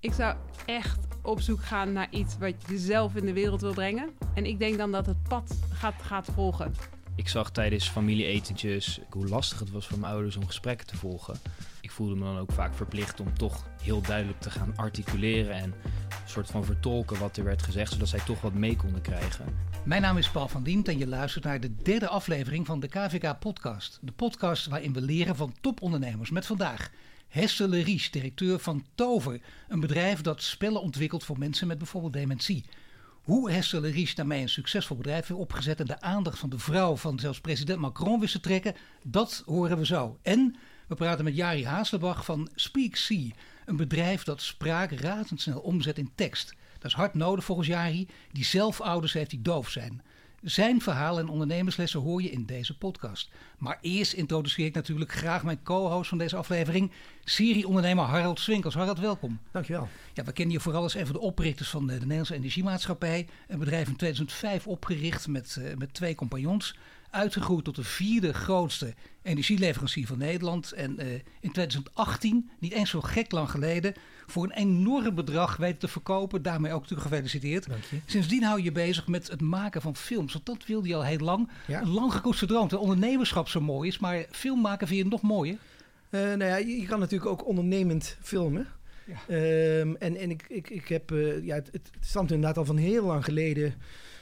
Ik zou echt op zoek gaan naar iets wat je zelf in de wereld wil brengen. En ik denk dan dat het pad gaat, gaat volgen. Ik zag tijdens familieetentjes hoe lastig het was voor mijn ouders om gesprekken te volgen. Ik voelde me dan ook vaak verplicht om toch heel duidelijk te gaan articuleren en een soort van vertolken wat er werd gezegd, zodat zij toch wat mee konden krijgen. Mijn naam is Paul van Diemt en je luistert naar de derde aflevering van de KVK-podcast. De podcast waarin we leren van topondernemers. Met vandaag Hester Leries, directeur van Tover, een bedrijf dat spellen ontwikkelt voor mensen met bijvoorbeeld dementie. Hoe Hester Leries daarmee een succesvol bedrijf heeft opgezet en de aandacht van de vrouw van zelfs president Macron wist te trekken, dat horen we zo. En we praten met Jari Haaslebach van Speak een bedrijf dat spraak razendsnel omzet in tekst. Dat is hard nodig volgens Jari, die zelf ouders heeft die doof zijn. Zijn verhaal en ondernemerslessen hoor je in deze podcast. Maar eerst introduceer ik natuurlijk graag mijn co-host van deze aflevering, Siri-ondernemer Harald Swinkels. Harald, welkom. Dankjewel. Ja, we kennen je vooral als een van de oprichters van de, Nederlandse Energiemaatschappij. Een bedrijf in 2005 opgericht met, uh, met twee compagnons uitgegroeid tot de vierde grootste energieleverancier van Nederland. En uh, in 2018, niet eens zo gek lang geleden, voor een enorm bedrag weten te verkopen. Daarmee ook natuurlijk gefeliciteerd. Sindsdien hou je bezig met het maken van films. Want dat wilde je al heel lang. Ja. Een lang gekoesterde droom. Dat ondernemerschap zo mooi is, maar film maken vind je nog mooier? Uh, nou ja, je, je kan natuurlijk ook ondernemend filmen. Ja. Um, en en ik, ik, ik heb, uh, ja, het, het stamt inderdaad al van heel lang geleden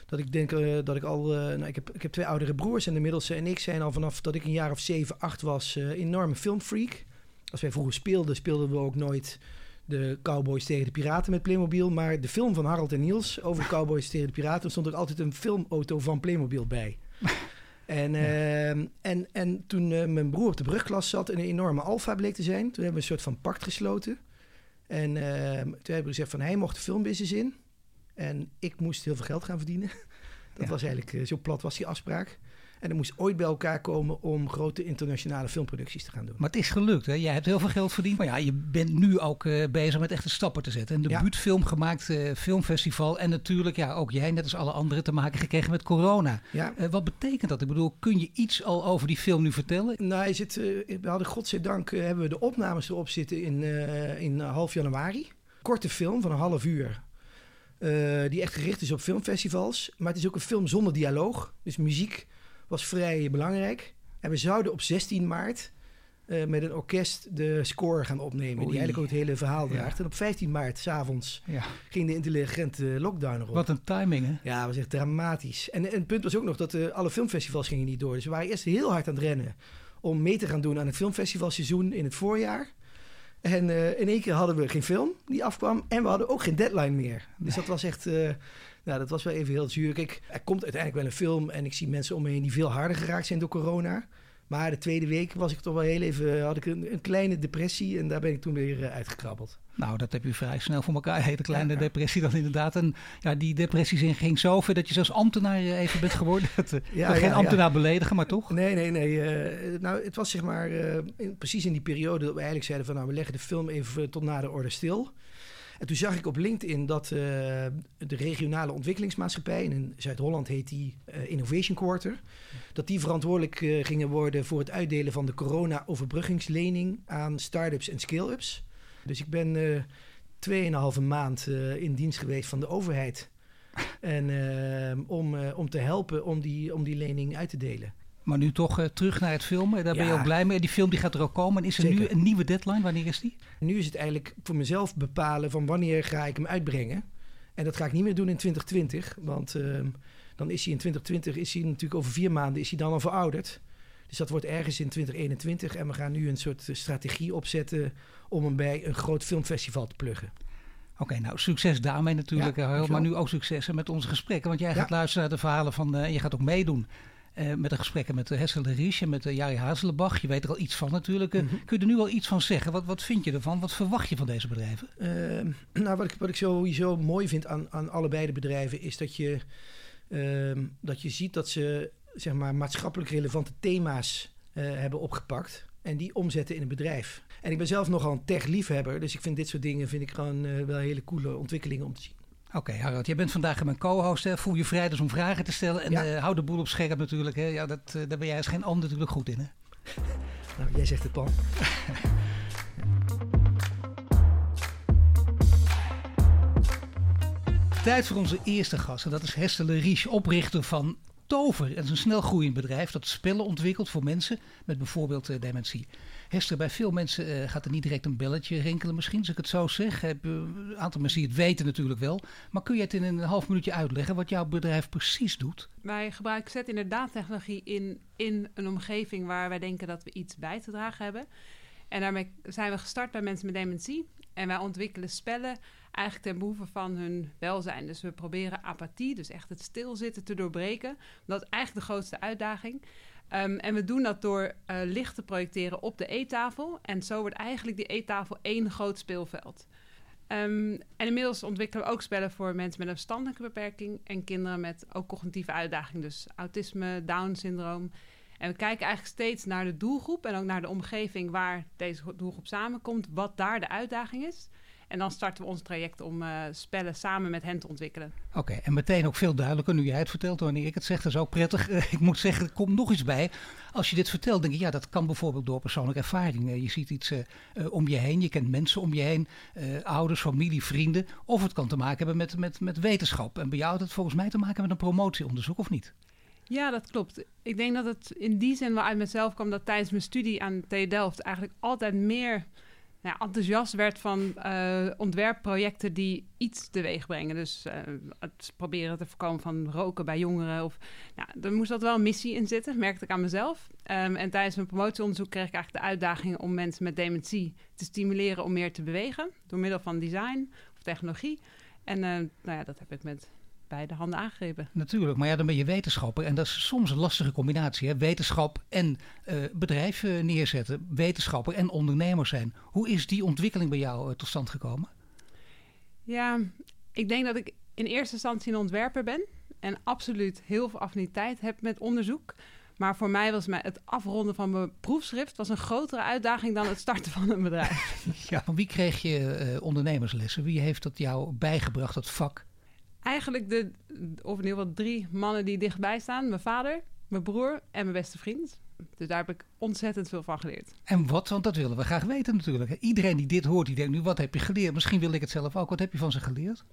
dat ik denk uh, dat ik al. Uh, nou, ik, heb, ik heb twee oudere broers en de middelste en ik zijn al vanaf dat ik een jaar of 7, 8 was, uh, enorme filmfreak. Als wij vroeger speelden, speelden we ook nooit de Cowboys tegen de Piraten met Playmobil. Maar de film van Harold en Niels over de Cowboys tegen de Piraten stond er altijd een filmauto van Playmobil bij. En, ja. uh, en, en toen uh, mijn broer op de brugklas zat en een enorme alfa bleek te zijn, toen hebben we een soort van pact gesloten. En uh, toen hebben we gezegd van hij mocht de filmbusiness in. En ik moest heel veel geld gaan verdienen. Dat ja. was eigenlijk, uh, zo plat was die afspraak. En er moest ooit bij elkaar komen om grote internationale filmproducties te gaan doen. Maar het is gelukt, hè? Jij hebt heel veel geld verdiend. Maar ja, je bent nu ook uh, bezig met echte stappen te zetten. Een debuutfilm ja. gemaakt, uh, filmfestival. En natuurlijk, ja, ook jij, net als alle anderen, te maken gekregen met corona. Ja. Uh, wat betekent dat? Ik bedoel, kun je iets al over die film nu vertellen? Nou, zit, we hadden godzijdank, hebben we de opnames erop zitten in, in half januari. Korte film van een half uur. Uh, die echt gericht is op filmfestivals. Maar het is ook een film zonder dialoog. Dus muziek was vrij belangrijk. En we zouden op 16 maart uh, met een orkest de score gaan opnemen. Oei. Die eigenlijk ook het hele verhaal draagt. Ja. En op 15 maart s'avonds ja. ging de intelligente lockdown erop. Wat een timing, hè? Ja, dat was echt dramatisch. En, en het punt was ook nog dat uh, alle filmfestivals gingen niet door. Dus we waren eerst heel hard aan het rennen om mee te gaan doen aan het filmfestivalseizoen in het voorjaar. En uh, in één keer hadden we geen film die afkwam. En we hadden ook geen deadline meer. Dus dat was echt. Uh, nou, dat was wel even heel zuur. Kijk, er komt uiteindelijk wel een film. En ik zie mensen om me heen die veel harder geraakt zijn door corona. Maar de tweede week was ik toch wel heel even. had ik een, een kleine depressie. En daar ben ik toen weer uh, uitgekrabbeld. Nou, dat heb je vrij snel voor elkaar. Hele kleine ja, depressie dan inderdaad. En ja, die depressie ging zo ver dat je zelfs ambtenaar even bent geworden. Dat, ja, geen ambtenaar beledigen, maar toch? Nee, nee, nee. Uh, nou, het was zeg maar uh, in, precies in die periode dat we eigenlijk zeiden van... nou, we leggen de film even tot na de orde stil. En toen zag ik op LinkedIn dat uh, de regionale ontwikkelingsmaatschappij... in Zuid-Holland heet die Innovation Quarter... dat die verantwoordelijk gingen worden voor het uitdelen van de corona-overbruggingslening... aan start-ups en scale-ups... Dus ik ben uh, tweeënhalve maand in dienst geweest van de overheid. en uh, om, om te helpen om die, om die lening uit te delen. Maar nu toch uh, terug naar het filmen. Daar ja. ben je ook blij mee. Die film die gaat er ook komen. En is er Zeker. nu een nieuwe deadline? Wanneer is die? Nu is het eigenlijk voor mezelf bepalen van wanneer ga ik hem uitbrengen. En dat ga ik niet meer doen in 2020. Want uh, dan is hij in 2020, is hij natuurlijk over vier maanden, is hij dan al verouderd. Dus dat wordt ergens in 2021. En we gaan nu een soort strategie opzetten om hem bij een groot filmfestival te pluggen. Oké, okay, nou succes daarmee natuurlijk, ja, maar nu ook successen met onze gesprekken. Want jij gaat ja. luisteren naar de verhalen van, uh, je gaat ook meedoen uh, met de gesprekken met uh, Hessel de Ries en met uh, Jari Hazelenbach. Je weet er al iets van natuurlijk. Mm -hmm. Kun je er nu al iets van zeggen? Wat, wat vind je ervan? Wat verwacht je van deze bedrijven? Nou, wat ik, wat ik sowieso mooi vind aan, aan allebei de bedrijven is dat je, ehm, dat je ziet dat ze zeg maar, maatschappelijk relevante thema's hebben opgepakt en die omzetten in een bedrijf. En ik ben zelf nogal een tech-liefhebber, dus ik vind dit soort dingen vind ik gewoon uh, wel hele coole ontwikkelingen om te zien. Oké, okay, Harold, jij bent vandaag mijn co-host. Voel je vrij dus om vragen te stellen. En ja. Eh, hou de boel op scherp natuurlijk. Hè. Ja, dat, eh, daar ben jij als geen ander natuurlijk goed in. Hè? nou, jij zegt het, dan. Tijd voor onze eerste gast. En dat is Hestele Riche, oprichter van Tover. Het is een snel groeiend bedrijf dat spellen ontwikkelt voor mensen met bijvoorbeeld uh, dementie. Hester, bij veel mensen uh, gaat er niet direct een belletje rinkelen misschien, als ik het zo zeg. Heb, uh, een aantal mensen die het weten natuurlijk wel. Maar kun je het in een half minuutje uitleggen wat jouw bedrijf precies doet? Wij gebruiken zet inderdaad technologie in, in een omgeving waar wij denken dat we iets bij te dragen hebben. En daarmee zijn we gestart bij mensen met dementie. En wij ontwikkelen spellen eigenlijk ten behoeve van hun welzijn. Dus we proberen apathie, dus echt het stilzitten, te doorbreken. Dat is eigenlijk de grootste uitdaging. Um, en we doen dat door uh, licht te projecteren op de eettafel. En zo wordt eigenlijk die eettafel één groot speelveld. Um, en inmiddels ontwikkelen we ook spellen voor mensen met een verstandelijke beperking en kinderen met ook cognitieve uitdaging, dus autisme, Down-syndroom. En we kijken eigenlijk steeds naar de doelgroep en ook naar de omgeving waar deze doelgroep samenkomt, wat daar de uitdaging is. En dan starten we ons traject om uh, spellen samen met hen te ontwikkelen. Oké, en meteen ook veel duidelijker nu jij het vertelt. Wanneer ik het zeg, dat is ook prettig. Ik moet zeggen, er komt nog iets bij. Als je dit vertelt, denk ik, ja, dat kan bijvoorbeeld door persoonlijke ervaring. Je ziet iets om je heen, je kent mensen om je heen, ouders, familie, vrienden. Of het kan te maken hebben met, met, met wetenschap. En bij jou had het volgens mij te maken met een promotieonderzoek, of niet? Ja, dat klopt. Ik denk dat het in die zin wel uit mezelf kwam dat tijdens mijn studie aan TU Delft eigenlijk altijd meer enthousiast werd van uh, ontwerpprojecten die iets teweeg brengen. Dus uh, het proberen te voorkomen van roken bij jongeren. Of, nou, er moest dat wel een missie in zitten, merkte ik aan mezelf. Um, en tijdens mijn promotieonderzoek kreeg ik eigenlijk de uitdaging om mensen met dementie te stimuleren om meer te bewegen. Door middel van design of technologie. En uh, nou ja, dat heb ik met beide handen aangegrepen. Natuurlijk, maar ja, dan ben je wetenschapper. En dat is soms een lastige combinatie. Hè? Wetenschap en uh, bedrijf uh, neerzetten. Wetenschapper en ondernemer zijn. Hoe is die ontwikkeling bij jou uh, tot stand gekomen? Ja, ik denk dat ik in eerste instantie een ontwerper ben. En absoluut heel veel affiniteit heb met onderzoek. Maar voor mij was het afronden van mijn proefschrift was een grotere uitdaging dan het starten van een bedrijf. ja, van wie kreeg je ondernemerslessen? Wie heeft dat jou bijgebracht, dat vak? Eigenlijk de, of in ieder geval drie mannen die dichtbij staan. Mijn vader, mijn broer en mijn beste vriend. Dus daar heb ik ontzettend veel van geleerd. En wat? Want dat willen we graag weten natuurlijk. Iedereen die dit hoort, die denkt nu, wat heb je geleerd? Misschien wil ik het zelf ook. Wat heb je van ze geleerd?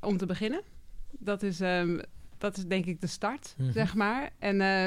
Om te beginnen. Dat is, um, dat is denk ik de start, mm -hmm. zeg maar. En, uh,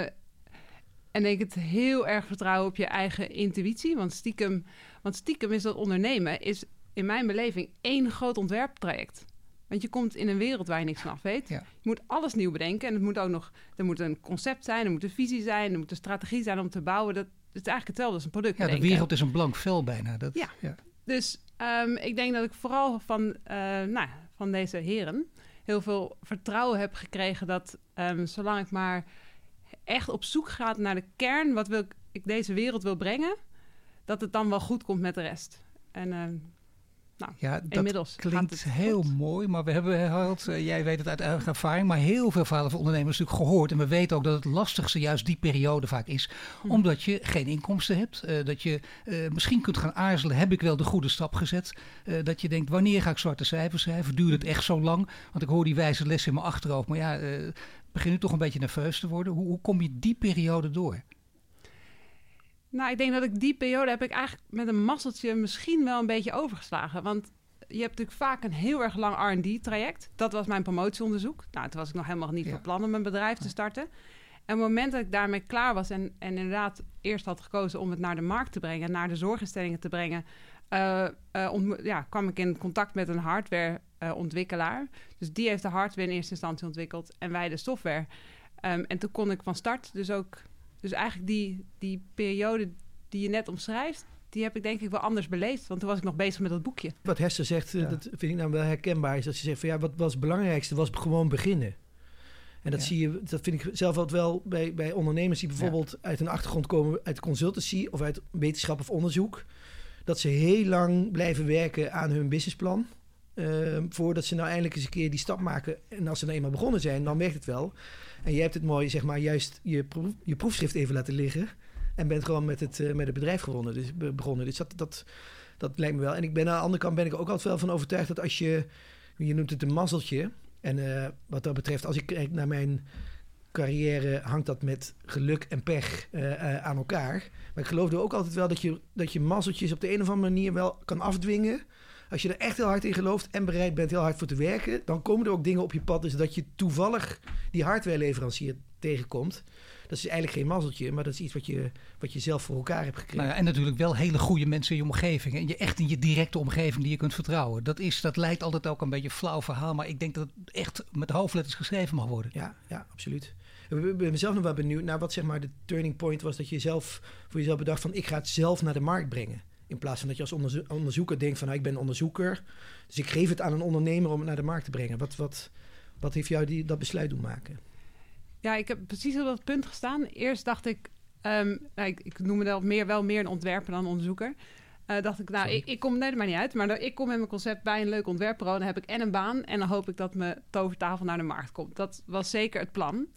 en denk het heel erg vertrouwen op je eigen intuïtie. Want stiekem, want stiekem is dat ondernemen, is in mijn beleving één groot ontwerptraject. Want je komt in een wereld waar je niks van af weet. Ja. Je moet alles nieuw bedenken. En het moet ook nog, er moet een concept zijn, er moet een visie zijn, er moet een strategie zijn om te bouwen. Dat, is eigenlijk hetzelfde als een product. Ja, de wereld is een blank vel bijna. Dat, ja. ja. Dus um, ik denk dat ik vooral van, uh, nou, van deze heren heel veel vertrouwen heb gekregen dat um, zolang ik maar echt op zoek ga naar de kern, wat wil ik deze wereld wil brengen, dat het dan wel goed komt met de rest. En uh, nou, ja, dat klinkt heel goed. mooi, maar we hebben, Harold, uh, jij weet het uit eigen ervaring, maar heel veel verhalen van ondernemers natuurlijk gehoord. En we weten ook dat het lastigste juist die periode vaak is, hm. omdat je geen inkomsten hebt. Uh, dat je uh, misschien kunt gaan aarzelen, heb ik wel de goede stap gezet? dat je denkt, wanneer ga ik zwarte cijfers schrijven? Duurt het echt zo lang? Want ik hoor die wijze les in mijn achterhoofd, maar ja, begin nu toch een beetje nerveus te worden. Hoe, hoe kom je die periode door? Nou, ik denk dat ik die periode heb ik eigenlijk met een masseltje misschien wel een beetje overgeslagen. Want je hebt natuurlijk vaak een heel erg lang R&D-traject. Dat was mijn promotieonderzoek. Nou, toen was ik nog helemaal niet ja. van plan om een bedrijf te starten. En op het moment dat ik daarmee klaar was en, en inderdaad eerst had gekozen om het naar de markt te brengen, naar de zorginstellingen te brengen, uh, uh, ja, kwam ik in contact met een hardwareontwikkelaar. Uh, dus die heeft de hardware in eerste instantie ontwikkeld en wij de software. Um, en toen kon ik van start dus ook dus eigenlijk die, die periode die je net omschrijft, die heb ik denk ik wel anders beleefd. Want toen was ik nog bezig met dat boekje. Wat Hester zegt, ja. dat vind ik nou wel herkenbaar. Is dat ze zegt van ja, wat was het belangrijkste? Was gewoon beginnen. En dat ja. zie je, dat vind ik zelf altijd wel bij, bij ondernemers die bijvoorbeeld ja. uit een achtergrond komen, uit consultancy of uit wetenschap of onderzoek. Dat ze heel lang blijven werken aan hun businessplan. Uh, voordat ze nou eindelijk eens een keer die stap maken. En als ze nou eenmaal begonnen zijn, dan werkt het wel. En je hebt het mooi, zeg maar, juist je, proef, je proefschrift even laten liggen. En bent gewoon met het, uh, met het bedrijf gewonnen, dus, begonnen. Dus dat, dat, dat lijkt me wel. En ik ben aan de andere kant ben ik ook altijd wel van overtuigd dat als je, je noemt het een mazzeltje. En uh, wat dat betreft, als ik kijk naar mijn carrière, hangt dat met geluk en pech uh, aan elkaar. Maar ik geloof er ook altijd wel dat je, dat je mazzeltjes op de een of andere manier wel kan afdwingen als je er echt heel hard in gelooft en bereid bent heel hard voor te werken, dan komen er ook dingen op je pad. Dus dat je toevallig die hardwareleverancier tegenkomt. Dat is eigenlijk geen mazzeltje, maar dat is iets wat je, wat je zelf voor elkaar hebt gekregen. Nou ja, en natuurlijk wel hele goede mensen in je omgeving. En je echt in je directe omgeving die je kunt vertrouwen. Dat, is, dat lijkt altijd ook een beetje een flauw verhaal. Maar ik denk dat het echt met hoofdletters geschreven mag worden. Ja, ja absoluut. Ik ben zelf nog wel benieuwd naar wat zeg maar de turning point was. Dat je zelf voor jezelf bedacht van ik ga het zelf naar de markt brengen. In plaats van dat je als onderzoeker denkt van nou, ik ben onderzoeker. Dus ik geef het aan een ondernemer om het naar de markt te brengen. Wat, wat, wat heeft jou die, dat besluit doen maken? Ja, ik heb precies op dat punt gestaan. Eerst dacht ik, um, nou, ik, ik noem me meer, wel meer een ontwerper dan onderzoeker. Uh, dacht ik, nou, ik, ik, kom, nee, maakt niet uit, maar ik kom met mijn concept bij een leuk ontwerpbureau. Dan heb ik en een baan en dan hoop ik dat mijn tovertafel naar de markt komt. Dat was zeker het plan.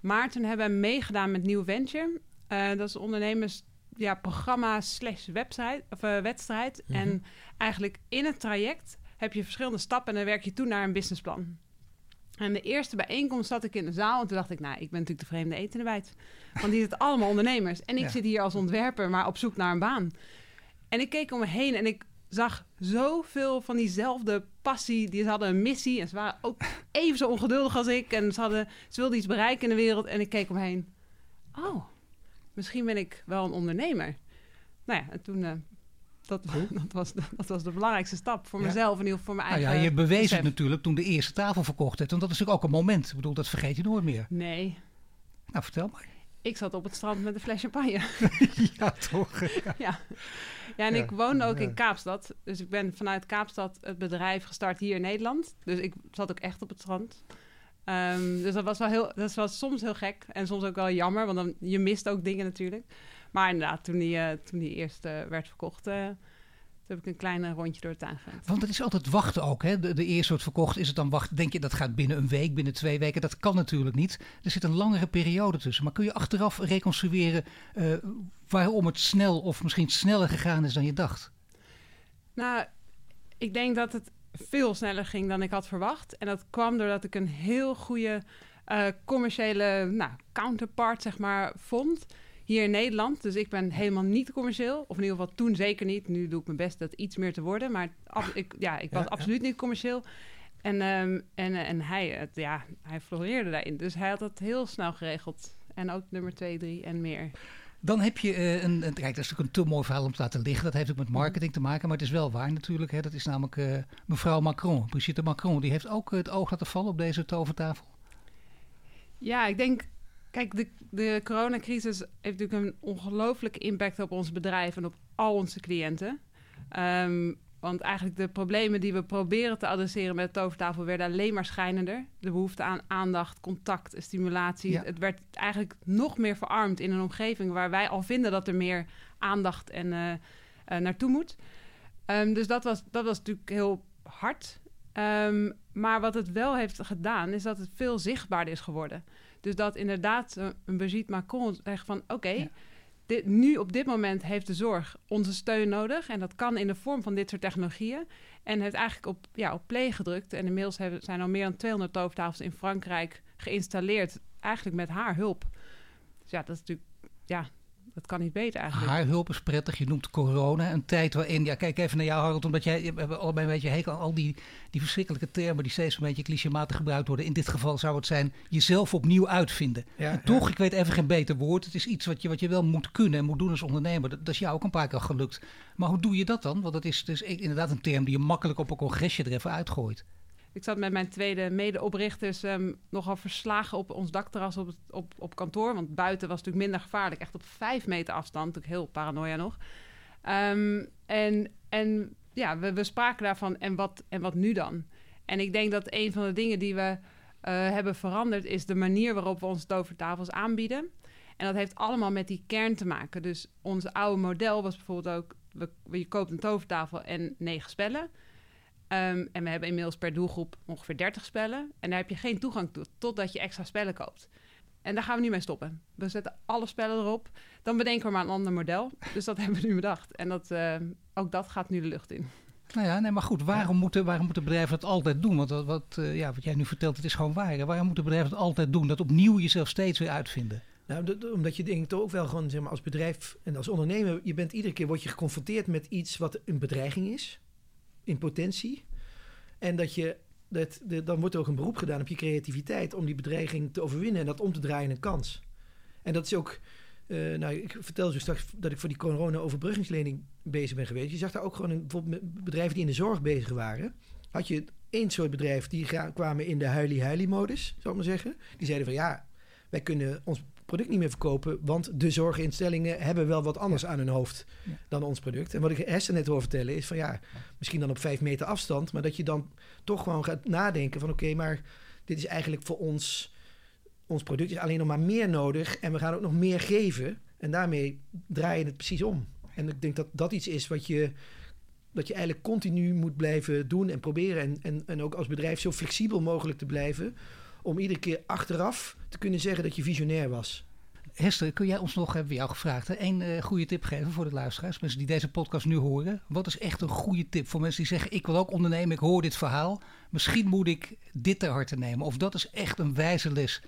Maar toen hebben we meegedaan met New Venture. Uh, dat is ondernemers ja, programma slash website of uh, wedstrijd. Mhm. En eigenlijk in het traject heb je verschillende stappen en dan werk je toe naar een businessplan. En de eerste bijeenkomst zat ik in de zaal en toen dacht ik, nou, ik ben natuurlijk de vreemde eten erbij. Want die zitten allemaal ondernemers. En ik zit hier als ontwerper, maar op zoek naar een baan. En ik keek om me heen en ik zag zoveel van diezelfde passie. Die, ze hadden een missie en ze waren ook even zo ongeduldig als ik. En ze, hadden, ze wilden iets bereiken in de wereld. En ik keek omheen. Oh, misschien ben ik wel een ondernemer. Nou ja, en toen... Uh, dat, dat, was de, dat was de belangrijkste stap voor mezelf en voor mijn eigen. Nou ja, je bewees het natuurlijk toen de eerste tafel verkocht hebt. Want dat is natuurlijk ook een moment. Ik bedoel, dat vergeet je nooit meer. Nee. Nou, vertel maar. Ik zat op het strand met een fles champagne. ja, toch? Ja. ja. en ik woonde ook in Kaapstad. Dus ik ben vanuit Kaapstad het bedrijf gestart hier in Nederland. Dus ik zat ook echt op het strand. Um, dus dat was wel heel, dat was soms heel gek en soms ook wel jammer, want dan, je mist ook dingen natuurlijk. Maar inderdaad, toen die, uh, toen die eerst uh, werd verkocht, uh, toen heb ik een klein rondje door het tuin. Want het is altijd wachten ook. Hè? De, de eerste wordt verkocht, is het dan wachten? Denk je dat gaat binnen een week, binnen twee weken? Dat kan natuurlijk niet. Er zit een langere periode tussen. Maar kun je achteraf reconstrueren uh, waarom het snel of misschien sneller gegaan is dan je dacht? Nou, ik denk dat het veel sneller ging dan ik had verwacht. En dat kwam doordat ik een heel goede uh, commerciële nou, counterpart, zeg maar, vond hier in Nederland. Dus ik ben helemaal niet commercieel. Of in ieder geval toen zeker niet. Nu doe ik mijn best dat iets meer te worden. Maar ik, ja, ik was absoluut niet commercieel. En, um, en, en hij, het, ja, hij floreerde daarin. Dus hij had het heel snel geregeld. En ook nummer 2, 3 en meer. Dan heb je uh, een, een, kijk, dat is natuurlijk een te mooi verhaal om te laten liggen. Dat heeft ook met marketing te maken, maar het is wel waar natuurlijk. Hè. Dat is namelijk uh, mevrouw Macron, Brigitte Macron. Die heeft ook het oog laten vallen op deze tovertafel. Ja, ik denk Kijk, de, de coronacrisis heeft natuurlijk een ongelooflijke impact op ons bedrijf en op al onze cliënten. Um, want eigenlijk de problemen die we proberen te adresseren met de tovertafel werden alleen maar schijnender. De behoefte aan aandacht, contact, stimulatie. Het werd eigenlijk nog meer verarmd in een omgeving waar wij al vinden dat er meer aandacht en, uh, uh, naartoe moet. Um, dus dat was, dat was natuurlijk heel hard. Um, maar wat het wel heeft gedaan, is dat het veel zichtbaarder is geworden. Dus dat inderdaad een Brigitte Macron zegt van... oké, nu op dit moment heeft de zorg onze steun nodig. En dat kan in de vorm van dit soort technologieën. En heeft eigenlijk op, ja, op play gedrukt. En inmiddels hebben, zijn al meer dan 200 tovertafels in Frankrijk geïnstalleerd. Eigenlijk met haar hulp. Dus ja, dat is natuurlijk... Ja, dat kan niet beter eigenlijk. Haar hulp is prettig. Je noemt corona. Een tijd waarin... Ja, kijk even naar jou, Harold. Omdat jij... We hebben allebei een beetje hekel al die, die verschrikkelijke termen... die steeds een beetje clichématig gebruikt worden. In dit geval zou het zijn jezelf opnieuw uitvinden. Ja, en toch, ik weet even geen beter woord. Het is iets wat je, wat je wel moet kunnen en moet doen als ondernemer. Dat, dat is jou ook een paar keer gelukt. Maar hoe doe je dat dan? Want dat is dus inderdaad een term die je makkelijk op een congresje er even uitgooit. Ik zat met mijn tweede medeoprichters um, nogal verslagen op ons dakterras op, op, op kantoor. Want buiten was het natuurlijk minder gevaarlijk. Echt op vijf meter afstand. Natuurlijk heel paranoia nog. Um, en, en ja, we, we spraken daarvan. En wat, en wat nu dan? En ik denk dat een van de dingen die we uh, hebben veranderd... is de manier waarop we onze tovertafels aanbieden. En dat heeft allemaal met die kern te maken. Dus ons oude model was bijvoorbeeld ook... We, je koopt een tovertafel en negen spellen... Um, en we hebben inmiddels per doelgroep ongeveer 30 spellen. En daar heb je geen toegang toe totdat je extra spellen koopt. En daar gaan we nu mee stoppen. We zetten alle spellen erop. Dan bedenken we maar een ander model. Dus dat hebben we nu bedacht. En dat, uh, ook dat gaat nu de lucht in. Nou ja, nee, maar goed, waarom, moeten, waarom moeten bedrijven dat altijd doen? Want wat, wat, uh, ja, wat jij nu vertelt, het is gewoon waar. Waarom moeten bedrijven dat altijd doen? Dat opnieuw jezelf steeds weer uitvinden? Nou, omdat je denkt ook wel gewoon, zeg maar, als bedrijf en als ondernemer, je bent iedere keer word je geconfronteerd met iets wat een bedreiging is. In potentie. En dat je, dat, de, dan wordt er ook een beroep gedaan op je creativiteit om die bedreiging te overwinnen en dat om te draaien in een kans. En dat is ook, eh, nou, ik vertelde zo straks dat ik voor die corona-overbruggingslening bezig ben geweest. Je zag daar ook gewoon een, bijvoorbeeld bedrijven die in de zorg bezig waren. Had je één soort bedrijf die kwamen in de huilie-huilie-modus, zou ik maar zeggen. Die zeiden van ja, wij kunnen ons product niet meer verkopen, want de zorginstellingen hebben wel wat anders aan hun hoofd dan ons product. En wat ik Hessen net hoor vertellen is van ja, misschien dan op vijf meter afstand, maar dat je dan toch gewoon gaat nadenken van oké, maar dit is eigenlijk voor ons, ons product is alleen nog maar meer nodig en we gaan ook nog meer geven. En daarmee draai je het precies om. En ik denk dat dat iets is wat je, dat je eigenlijk continu moet blijven doen en proberen. En, en, en ook als bedrijf zo flexibel mogelijk te blijven om iedere keer achteraf te kunnen zeggen dat je visionair was. Hester, kun jij ons nog, hebben we jou gevraagd, een uh, goede tip geven voor de luisteraars, mensen die deze podcast nu horen? Wat is echt een goede tip voor mensen die zeggen, ik wil ook ondernemen, ik hoor dit verhaal, misschien moet ik dit ter harte nemen? Of dat is echt een wijze les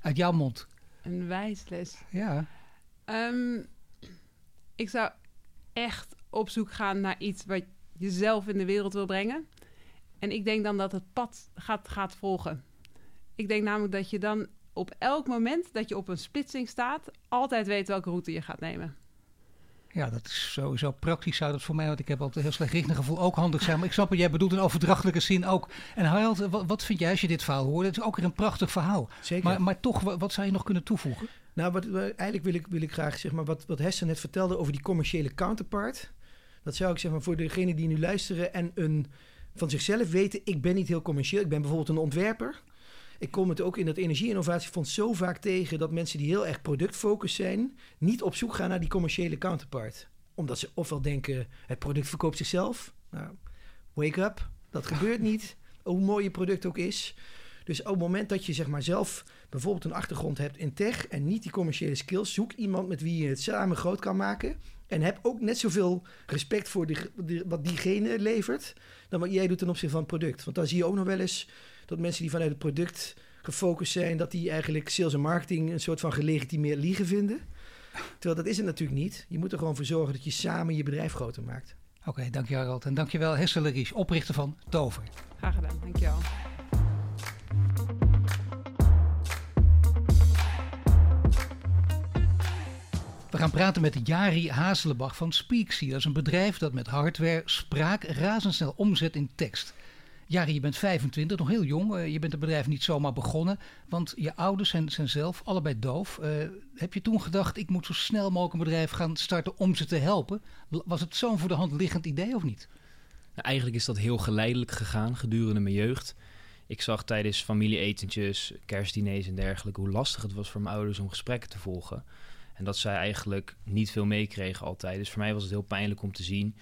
uit jouw mond? Een wijze les? Ja. Um, ik zou echt op zoek gaan naar iets wat je zelf in de wereld wil brengen. En ik denk dan dat het pad gaat, gaat volgen. Ik denk namelijk dat je dan op elk moment dat je op een splitsing staat, altijd weet welke route je gaat nemen. Ja, dat is sowieso praktisch zou dat voor mij, want ik heb altijd een heel slecht richtinggevoel, ook handig zijn. Maar ik snap wat jij bedoelt in overdrachtelijke zin ook. En Harald, wat, wat vind jij als je dit verhaal hoort? Het is ook weer een prachtig verhaal. Zeker. Maar, maar toch, wat, zou je nog kunnen toevoegen? Nou, wat, eigenlijk wil ik, wil ik graag, zeg maar, wat, wat Hessen net vertelde over die commerciële counterpart. Dat zou ik zeg maar voor degenen die nu luisteren en een, van zichzelf weten, ik ben niet heel commercieel. Ik ben bijvoorbeeld een ontwerper. Ik kom het ook in dat energie-innovatiefonds zo vaak tegen dat mensen die heel erg productfocus zijn, niet op zoek gaan naar die commerciële counterpart. Omdat ze ofwel denken, het product verkoopt zichzelf. Nou, wake up, dat gebeurt niet. Hoe mooi je product ook is. Dus op het moment dat je zeg maar zelf bijvoorbeeld een achtergrond hebt in tech en niet die commerciële skills, zoek iemand met wie je het samen groot kan maken. En heb ook net zoveel respect voor de, wat diegene levert dan wat jij doet ten opzichte van het product. Want dan zie je ook nog wel eens dat mensen die vanuit het product gefocust zijn, dat die eigenlijk sales en marketing een soort van gelegitimeerd liegen vinden. Terwijl dat is het natuurlijk niet. Je moet er gewoon voor zorgen dat je samen je bedrijf groter maakt. Oké, okay, dankjewel Harold. En dankjewel Hessel Ries, oprichter van Tover. Graag gedaan, dankjewel. Gaan praten met Jari Hazelenbach van Speaksy. Dat is een bedrijf dat met hardware spraak razendsnel omzet in tekst. Jari, je bent 25, nog heel jong. Uh, je bent het bedrijf niet zomaar begonnen. Want je ouders zijn, zelf allebei doof. Uh, heb je toen gedacht, ik moet zo snel mogelijk een bedrijf gaan starten om ze te helpen? Was het zo'n voor de hand liggend idee of niet? Nou, eigenlijk is dat heel geleidelijk gegaan gedurende mijn jeugd. Ik zag tijdens familieetentjes, kerstdiners en dergelijke... hoe lastig het was voor mijn ouders om gesprekken te volgen. En dat zij eigenlijk niet veel meekregen altijd. Dus voor mij was het heel pijnlijk om te zien...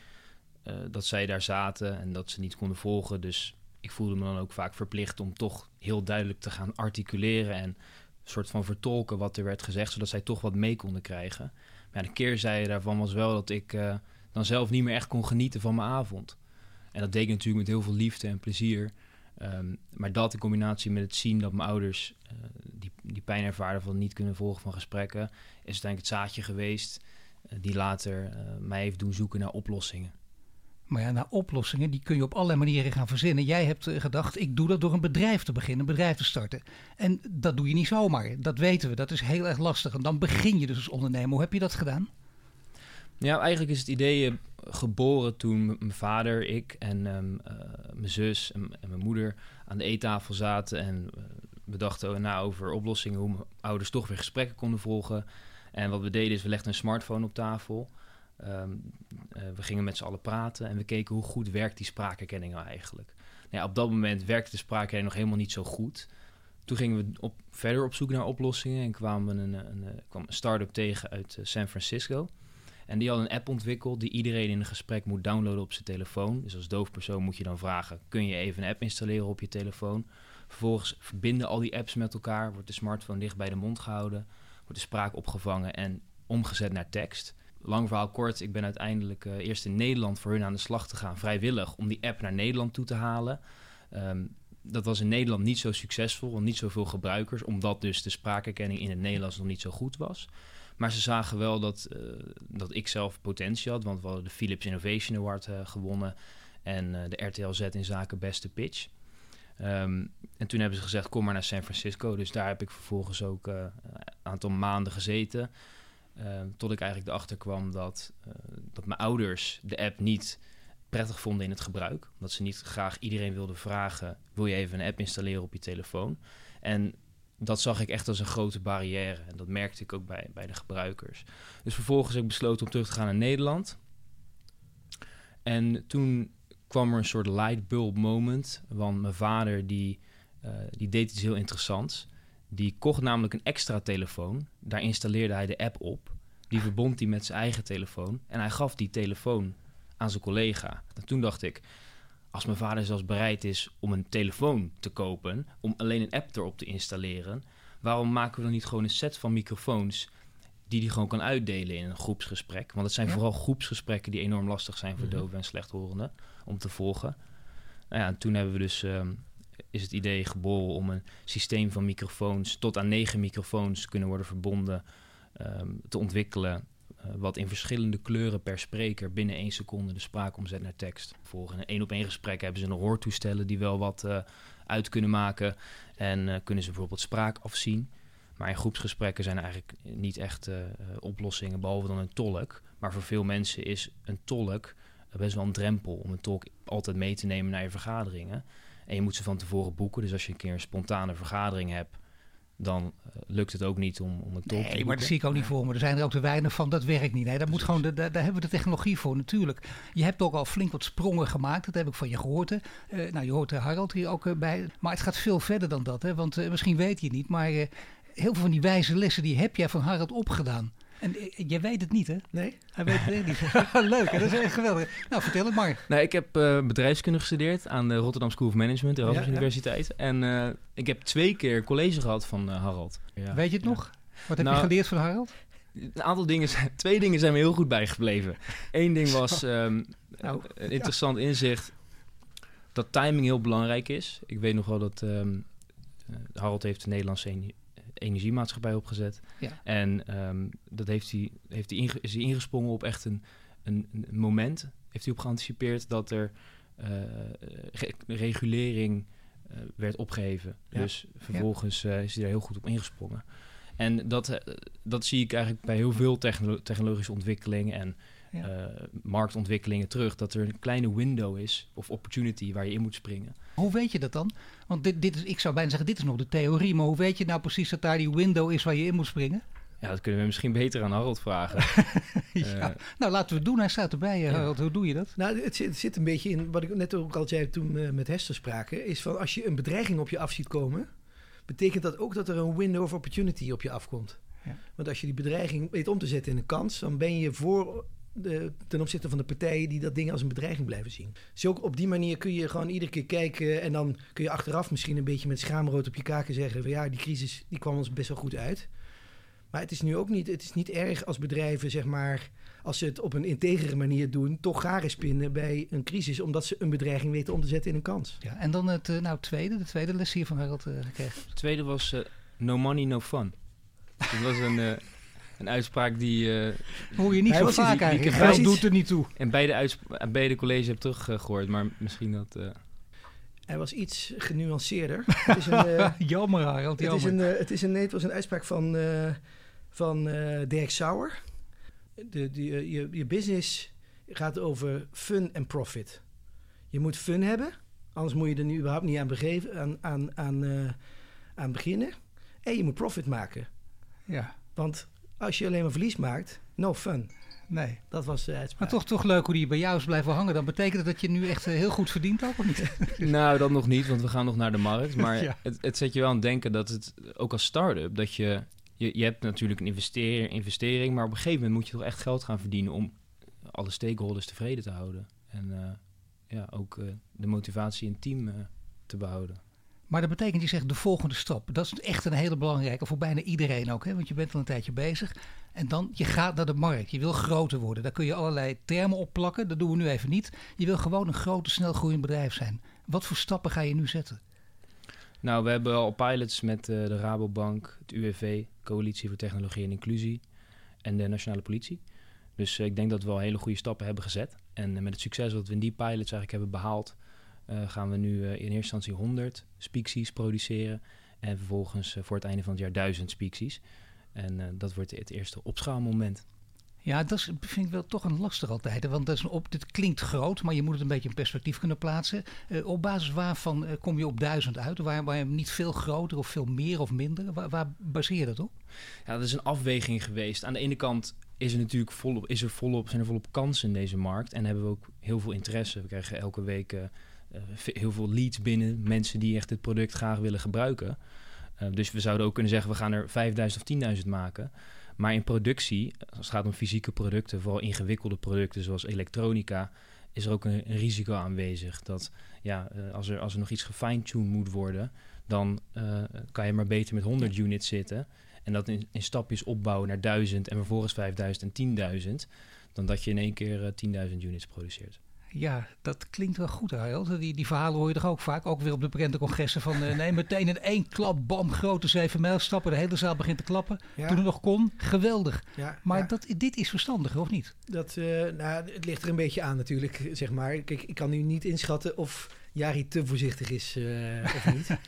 Uh, dat zij daar zaten en dat ze niet konden volgen. Dus ik voelde me dan ook vaak verplicht om toch heel duidelijk te gaan articuleren en een soort van vertolken wat er werd gezegd, zodat zij toch wat mee konden krijgen. Maar ja, de keerzijde daarvan was wel dat ik uh, dan zelf niet meer echt kon genieten van mijn avond. En dat deed ik natuurlijk met heel veel liefde en plezier. Um, maar dat in combinatie met het zien dat mijn ouders uh, die, die pijn ervaren van niet kunnen volgen van gesprekken, is uiteindelijk het zaadje geweest uh, die later mij heeft doen zoeken naar oplossingen. Maar ja, naar oplossingen, die kun je op allerlei manieren gaan verzinnen. Jij hebt eh, gedacht, ik doe dat door een bedrijf te beginnen, een bedrijf te starten. En dat doe je niet zomaar, dat weten we. Dat is heel erg lastig. En dan begin je dus als ondernemer. Hoe heb je dat gedaan? Ja, eigenlijk is het idee eh, geboren toen mijn vader, ik en um, uh, mijn zus en, en, mijn moeder aan de eettafel zaten. En uh, we dachten na over oplossingen, hoe ouders toch weer gesprekken konden volgen. En wat we deden is, we legden een smartphone op tafel. Um, uh, we gingen met z'n allen praten en we keken hoe goed werkt die spraakherkenning nou eigenlijk. Nou ja, op dat moment werkte de spraakherkenning nog helemaal niet zo goed. Toen gingen we op, verder op zoek naar oplossingen en kwamen een, een, kwam een start-up tegen uit uh, San Francisco. En die had een app ontwikkeld die iedereen in een gesprek moet downloaden op zijn telefoon. Dus als doof persoon moet je dan vragen, kun je even een app installeren op je telefoon? Vervolgens verbinden al die apps met elkaar, wordt de smartphone dicht bij de mond gehouden, wordt de spraak opgevangen en omgezet naar tekst lang verhaal kort, ik ben uiteindelijk uh, eerst in Nederland voor hun aan de slag te gaan, vrijwillig, om die app naar Nederland toe te halen. Um, dat was in Nederland niet zo succesvol, want niet zoveel gebruikers, omdat dus de spraakherkenning in het Nederlands nog niet zo goed was. Maar ze zagen wel dat, uh, dat ik zelf potentie had, want we hadden de Philips Innovation Award uh, gewonnen. en de RTL Z in zaken beste pitch. Ehm, en toen hebben ze gezegd, kom maar naar San Francisco. Dus daar heb ik vervolgens ook uh, een aantal maanden gezeten. Uh, tot ik eigenlijk erachter kwam dat, dat mijn ouders de app niet prettig vonden in het gebruik. Dat ze niet graag iedereen wilden vragen: wil je even een app installeren op je telefoon? En dat zag ik echt als een grote barrière. En dat merkte ik ook bij, bij de gebruikers. Dus vervolgens heb ik besloten om terug te gaan naar Nederland. En toen kwam er een soort lightbulb moment. Want mijn vader die, uh, die deed iets heel interessants. Die kocht namelijk een extra telefoon. Daar installeerde hij de app op. Die verbond hij met zijn eigen telefoon. En hij gaf die telefoon aan zijn collega. En toen dacht ik, als mijn vader zelfs bereid is om een telefoon te kopen, om alleen een app erop te installeren, waarom maken we dan niet gewoon een set van microfoons die die gewoon kan uitdelen in een groepsgesprek? Want het zijn vooral groepsgesprekken die enorm lastig zijn voor doven en slechthorenden om te volgen. Nou ja, en toen hebben we dus, um, is het idee geboren om een systeem van microfoons tot aan negen microfoons kunnen worden verbonden um, te ontwikkelen uh, wat in verschillende kleuren per spreker binnen één seconde de spraak omzet naar tekst. Voor een één op één gesprek hebben ze een hoortoestellen die wel wat uh, uit kunnen maken en uh, kunnen ze bijvoorbeeld spraak afzien. Maar in groepsgesprekken zijn er eigenlijk niet echt oplossingen behalve dan een tolk. Maar voor veel mensen is een tolk best wel een drempel om een tolk altijd mee te nemen naar je vergaderingen. En je moet ze van tevoren boeken. Dus als je een keer een spontane vergadering hebt dan uh, lukt het ook niet om, om een tolk nee, te maar dat zie ik ook niet voor me. Er zijn er ook te weinig van, dat werkt niet. Nee, daar, moet gewoon de, daar, daar hebben we de technologie voor natuurlijk. Je hebt ook al flink wat sprongen gemaakt, dat heb ik van je gehoord. Uh, nou, je hoort Harald hier ook uh, bij. Maar het gaat veel verder dan dat, hè? want misschien weet je het niet, maar heel veel van die wijze lessen die heb jij van Harald opgedaan. En jij weet het niet, hè? Nee. Hij weet het niet. Leuk, hè? dat is echt geweldig. Nou, vertel het maar. Nou, ik heb uh, bedrijfskunde gestudeerd aan de Rotterdam School of Management, de Erasmus ja, Universiteit. Ja. En uh, ik heb twee keer college gehad van uh, Harald. Ja. Weet je het nog? Wat heb nou, je geleerd van Harald? Een aantal dingen, twee dingen zijn me heel goed bijgebleven. Eén ding was um, nou, een interessant inzicht dat timing heel belangrijk is. Ik weet nog wel dat um, Harald heeft de Nederlandse energiemaatschappij opgezet. Ja. En um, dat heeft hij, heeft hij inge, is hij ingesprongen op echt een, een, een, moment. Heeft hij op geanticipeerd dat er uh, re regulering uh, werd opgeheven. Ja. Dus vervolgens uh, is hij daar heel goed op ingesprongen. En dat, dat zie ik eigenlijk bij heel veel technolo technologische ontwikkelingen en ja. uh, marktontwikkelingen terug. Dat er een kleine window is of opportunity waar je in moet springen. Hoe weet je dat dan? Want dit, dit is, ik zou bijna zeggen, dit is nog de theorie. Maar hoe weet je nou precies dat daar die window is waar je in moet springen? Ja, dat kunnen we misschien beter aan Harold vragen. ja. uh, nou, laten we het doen. Hij staat erbij, uh, Harold. Ja. Hoe doe je dat? Nou, het zit, het zit, een beetje in wat ik net ook al zei toen uh, met Hester spraken. Is van als je een bedreiging op je af ziet komen, betekent dat ook dat er een window of opportunity op je afkomt. Ja. Want als je die bedreiging weet om te zetten in een kans, dan ben je voor de, ten opzichte van de partijen die dat ding als een bedreiging blijven zien. Dus ook op die manier kun je gewoon iedere keer kijken en dan kun je achteraf misschien een beetje met schaamrood op je kaken zeggen van ja, die crisis die kwam ons best wel goed uit. Maar het is nu ook niet, het is niet erg als bedrijven, zeg maar, als ze het op een integere manier doen, toch garen spinnen bij een crisis, omdat ze een bedreiging weten om te zetten in een kans. Ja, en dan het nou, tweede, de tweede les hier van Harold uh, gekregen. Het tweede was uh, no money, no fun. Dat was een, uh, een uitspraak die... Uh, Hoor je niet zo vaak eigenlijk. Geld doet er niet toe. En beide, beide college heb teruggehoord, maar misschien dat... Uh... Hij was iets genuanceerder. het is een, uh, jammer, Harold, het, is een, het, is een, nee, het was een uitspraak van, van Dirk Sauer. De, die, je, je business gaat over fun en profit. Je moet fun hebben, anders moet je er nu überhaupt niet aan, begeven, aan, aan, aan, aan beginnen. En je moet profit maken. Ja. Want als je alleen maar verlies maakt, no fun. Nee. Dat was de uitspraak. Maar toch, toch leuk hoe die bij jou is blijven hangen. Dan betekent dat dat je nu echt uh, heel goed verdient ook, of niet? nou, dat nog niet, want we gaan nog naar de markt. Maar ja. het, het, zet je wel aan het denken dat het, ook als start-up, dat je, je... Je hebt natuurlijk een investeer, investering, maar op een gegeven moment moet je toch echt geld gaan verdienen om alle stakeholders tevreden te houden. En uh, ja, ook uh, de motivatie in het team te behouden. Maar dat betekent, je zegt de volgende stap. Dat is echt een hele belangrijke voor bijna iedereen ook. Hè? Want je bent al een tijdje bezig. En dan, je gaat naar de markt. Je wil groter worden. Daar kun je allerlei termen op plakken. Dat doen we nu even niet. Je wil gewoon een grote, snel groeiend bedrijf zijn. Wat voor stappen ga je nu zetten? Nou, we hebben al pilots met uh, de Rabobank, het UWV, Coalitie voor Technologie en Inclusie en de Nationale Politie. Dus uh, ik denk dat we al hele goede stappen hebben gezet. En met het succes wat we in die pilots eigenlijk hebben behaald, gaan we nu in eerste instantie 100 speaksies produceren. En vervolgens voor het einde van het jaar 1000 speaksies. En dat wordt het eerste opschaalmoment. Ja, dat is, vind ik wel toch een lastig altijd. Want dat is een op, dit klinkt groot, maar je moet het een beetje in perspectief kunnen plaatsen. Uh, op basis waarvan uh, kom je op duizend uit? Waar, waar niet veel groter of veel meer of minder? Waar, waar baseer je dat op? Ja, dat is een afweging geweest. Aan de ene kant is er natuurlijk volop, is er volop, zijn er volop kansen in deze markt. En hebben we ook heel veel interesse. We krijgen elke week uh, heel veel leads binnen. Mensen die echt dit product graag willen gebruiken. dus we zouden ook kunnen zeggen, we gaan er 5000 of 10.000 maken. Maar in productie, als het gaat om fysieke producten, vooral ingewikkelde producten zoals elektronica, is er ook een, risico aanwezig. Dat ja, als, er, als er nog iets gefine-tuned moet worden, dan uh, kan je maar beter met 100 units zitten. En dat in, in, stapjes opbouwen naar 1000 en vervolgens 5000 en 10.000. Dan dat je in één keer uh, 10.000 units produceert. Ja, dat klinkt wel goed, Harold. Die, die verhalen hoor je toch ook vaak. Ook weer op de bekende congressen van... Uh, nee, meteen in één klap, bam, grote zeven mijl stappen. De hele zaal begint te klappen. Toen het nog kon, geweldig. Ja, maar Dat, dit is verstandiger, of niet? Dat, uh, nou, het ligt er een beetje aan natuurlijk, zeg maar. Kijk, ik kan nu niet inschatten of Jari te voorzichtig is uh, of niet.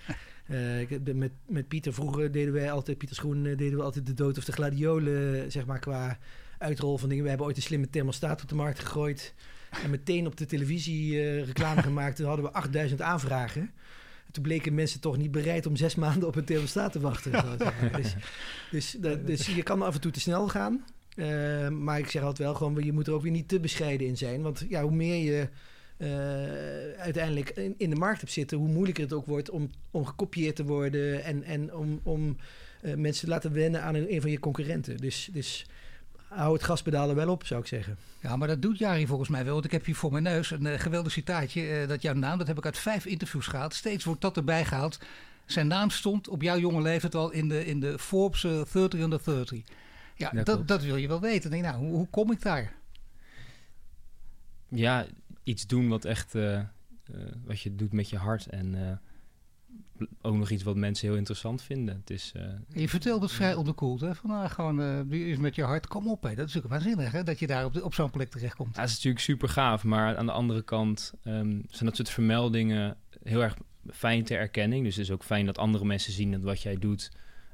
Uh, met, met Pieter vroeger deden wij altijd, Pieter Schoen deden we altijd de dood of de gladiolen, zeg maar, qua uitrol van dingen. We hebben ooit een slimme thermostaat op de markt gegooid. En meteen op de televisie uh, reclame gemaakt. Toen hadden we 8000 aanvragen. En toen bleken mensen toch niet bereid om zes maanden op een thermostaat te wachten. dus, dus, dus, je kan af en toe te snel gaan. Uh, maar ik zeg altijd wel gewoon, je moet er ook weer niet te bescheiden in zijn. Want ja, hoe meer je uh, uiteindelijk in, in, de markt hebt zitten, hoe moeilijker het ook wordt om, om gekopieerd te worden en, en om, om uh, mensen te laten wennen aan een, een van je concurrenten. Dus, dus hou het gaspedaal er wel op, zou ik zeggen. Ja, maar dat doet Jari volgens mij wel. Want ik heb hier voor mijn neus een uh, geweldig citaatje. Uh, dat jouw naam, dat heb ik uit vijf interviews gehaald. Steeds wordt dat erbij gehaald. Zijn naam stond op jouw jonge leeftijd al in de, in de Forbes uh, 30 under 30. Ja, dat, dat, wil je wel weten. Denk, nou, hoe, hoe, kom ik daar? Ja, iets doen wat echt... Eh, wat je doet met je hart en ook nog iets wat mensen heel interessant vinden. Het is, uh, je vertelt het vrij onderkoeld, hè? Van, nou, gewoon uh, met je hart, kom op. Hè? Dat is natuurlijk waanzinnig, hè? Dat je daar op, op zo'n plek terechtkomt. Ja, dat is natuurlijk super gaaf. Maar aan de andere kant um, zijn dat soort vermeldingen heel erg fijn ter erkenning. Dus het is ook fijn dat andere mensen zien dat wat jij doet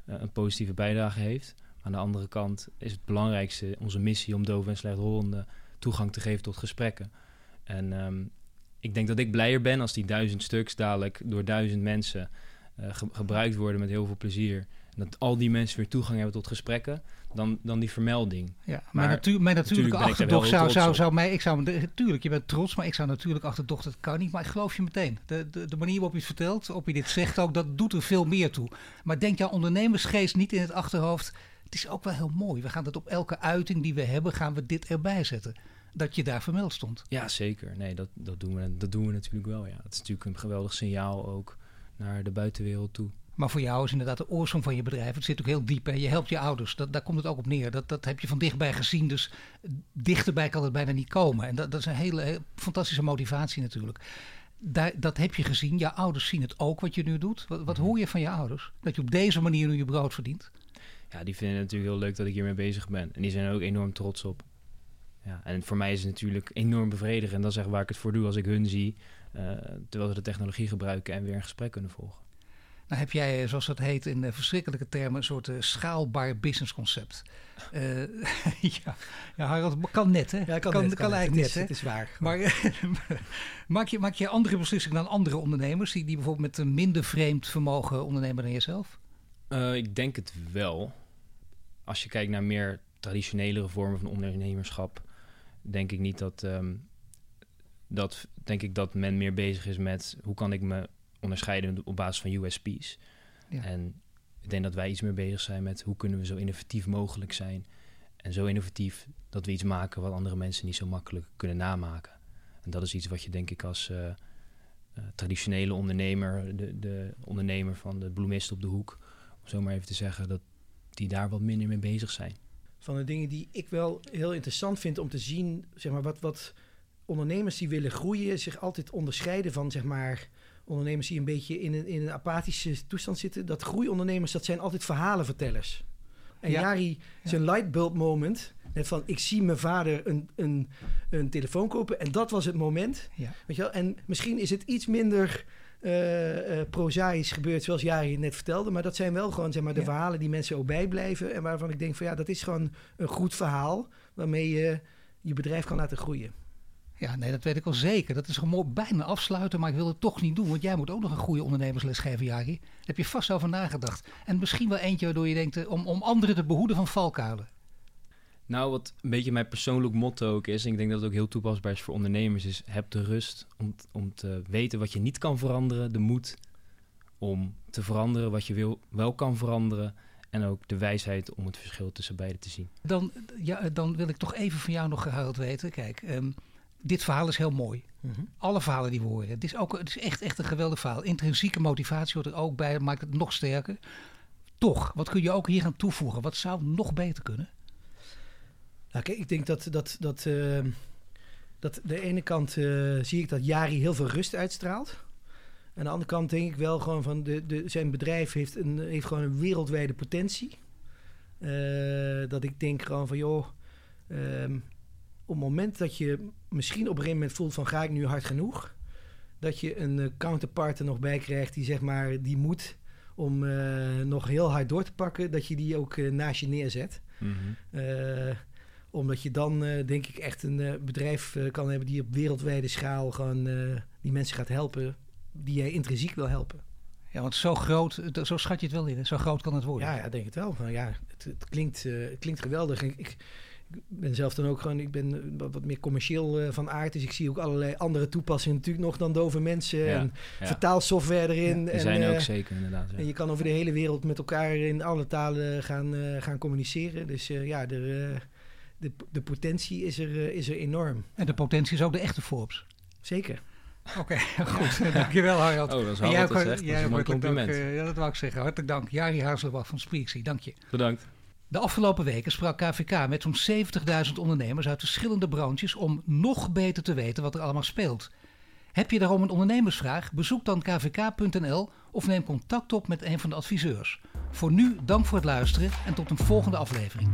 uh, een positieve bijdrage heeft. Aan de andere kant is het belangrijkste onze missie om dove en slechthorenden toegang te geven tot gesprekken. En um, ik denk dat ik blijer ben als die duizend stuks dadelijk door duizend mensen uh, gebruikt worden met heel veel plezier. En dat al die mensen weer toegang hebben tot gesprekken, dan, dan die vermelding. Ja, maar mijn natuurlijke achterdocht zou, zou, zou mij, ik zou, natuurlijk, je bent trots, maar ik zou natuurlijk achterdocht, dat kan niet, maar ik geloof je meteen. De, de, de manier waarop je het vertelt, waarop je dit zegt ook, dat doet er veel meer toe. Maar denk jouw ondernemersgeest niet in het achterhoofd, het is ook wel heel mooi. We gaan dat op elke uiting die we hebben, gaan we dit erbij zetten dat je daar vermeld stond. Ja, zeker. Nee, dat, dat, doen we, dat doen we natuurlijk wel. Ja. Het is natuurlijk een geweldig signaal ook naar de buitenwereld toe. Maar voor jou is inderdaad de oorsprong van je bedrijf. Het zit ook heel diep. en Je helpt je ouders. Dat, daar komt het ook op neer. Dat, dat heb je van dichtbij gezien. Dus dichterbij kan het bijna niet komen. En dat, dat is een hele, fantastische motivatie natuurlijk. Daar, dat heb je gezien. Je ouders zien het ook wat je nu doet. Wat, wat mhm. hoor je van je ouders? Dat je op deze manier nu je brood verdient? Ja, die vinden het natuurlijk heel leuk dat ik hiermee bezig ben. En die zijn er ook enorm trots op. Ja, en voor mij is het natuurlijk enorm bevredigend. En dat is echt waar ik het voor doe als ik hun zie. Uh, terwijl ze de technologie gebruiken en weer een gesprek kunnen volgen. Nou heb jij, eh, zoals dat heet in verschrikkelijke termen, een soort uh, schaalbaar businessconcept. Uh, ja, ja, Harald, kan net, hè? Ja, kan, kan, net, kan, kan eigenlijk net, hè? Het is waar. Maar maak, je, maak je andere beslissingen dan andere ondernemers, die, die bijvoorbeeld met een minder vreemd vermogen ondernemen dan jezelf? ik denk het wel. Als je kijkt naar meer traditionelere vormen van ondernemerschap, denk ik niet dat, ehm, dat, denk ik dat men meer bezig is met hoe kan ik me onderscheiden op basis van USP's. Ja. En ik denk dat wij iets meer bezig zijn met hoe kunnen we zo innovatief mogelijk zijn. En zo innovatief dat we iets maken wat andere mensen niet zo makkelijk kunnen namaken. En dat is iets wat je denk ik als uh, uh, traditionele ondernemer, de, de ondernemer van de bloemist op de hoek, om zo maar even te zeggen, dat die daar wat minder mee bezig zijn van de dingen die ik wel heel interessant vind om te zien, zeg maar, wat, wat ondernemers die willen groeien zich altijd onderscheiden van, zeg maar, ondernemers die een beetje in een, in een apathische toestand zitten. Dat groeiondernemers, dat zijn altijd verhalenvertellers. En ja. Jari, zijn lightbulb moment, Net van, ik zie mijn vader een, een, een telefoon kopen en dat was het moment. Ja. Weet je wel? En misschien is het iets minder uh, uh, prozaïs gebeurd, zoals jij net vertelde. Maar dat zijn wel gewoon zeg maar, de Ja. verhalen die mensen ook bijblijven. En waarvan ik denk van ja, dat is gewoon een goed verhaal waarmee je je bedrijf kan laten groeien. Ja, nee, dat weet ik wel zeker. Dat is gewoon mooi bijna afsluiten, maar ik wil het toch niet doen. Want jij moet ook nog een goede ondernemersles geven, Jari. Daar heb je vast over nagedacht. En misschien wel eentje waardoor je denkt eh, om, om anderen te behoeden van valkuilen. Nou, wat een beetje mijn persoonlijk motto ook is, en ik denk dat het ook heel toepasbaar is voor ondernemers, is heb de rust om, om te weten wat je niet kan veranderen, de moed om te veranderen wat je wil, wel kan veranderen en ook de wijsheid om het verschil tussen beide te zien. Dan, ja, dan wil ik toch even van jou nog gehuild weten. Kijk, ehm, dit verhaal is heel mooi. Alle verhalen die we horen. Het is, ook, het is echt, echt een geweldig verhaal. Intrinsieke motivatie hoort er ook bij. Dat maakt het nog sterker. Toch, wat kun je ook hier aan toevoegen? Wat zou nog beter kunnen? Nou, kijk, ik denk dat, dat, dat, eh, dat de ene kant eh, zie ik dat Jari heel veel rust uitstraalt. Aan de andere kant denk ik wel gewoon van de, de, zijn bedrijf heeft, een, heeft gewoon een wereldwijde potentie. Eh, dat ik denk gewoon van joh, ehm, op het moment dat je misschien op een gegeven moment voelt van ga ik nu hard genoeg, dat je een counterpart er nog bij krijgt die zeg maar die moet om nog heel hard door te pakken, dat je die ook naast je neerzet. Eh, omdat je dan, eh, denk ik, echt een eh, bedrijf eh, kan hebben die op wereldwijde schaal gewoon die mensen gaat helpen, die jij intrinsiek wil helpen. Ja, want zo groot, zo schat je het wel in. hè? Zo groot kan het worden. Ja, ja, denk het wel. Nou ja, het, het klinkt, het klinkt geweldig. Ik, ik ben zelf dan ook gewoon, ik ben wat, wat meer commercieel van aard, dus ik zie ook allerlei andere toepassingen natuurlijk nog dan dove mensen Ja, en ja. vertaalsoftware erin. Die en, zijn er ook zeker inderdaad. ja. En je kan over de hele wereld met elkaar in alle talen gaan, gaan communiceren. Dus ja, eh, de, de potentie is er, eh, is er enorm. En de potentie is ook de echte Forbes. Zeker. Oké, goed. Dankjewel, Harald. Oh, dat is En wel dat eh, zegt. Dat jij is een mooi dank, compliment. eh, ja, dat wou ik zeggen. Hartelijk dank. Jari Hazelbach van Spreaksy. Dank je. Bedankt. De afgelopen weken sprak KVK met zo'n 70.000 ondernemers uit verschillende branches om nog beter te weten wat er allemaal speelt. Heb je daarom een ondernemersvraag? Bezoek dan kvk.nl of neem contact op met een van de adviseurs. Voor nu dank voor het luisteren en tot een volgende aflevering.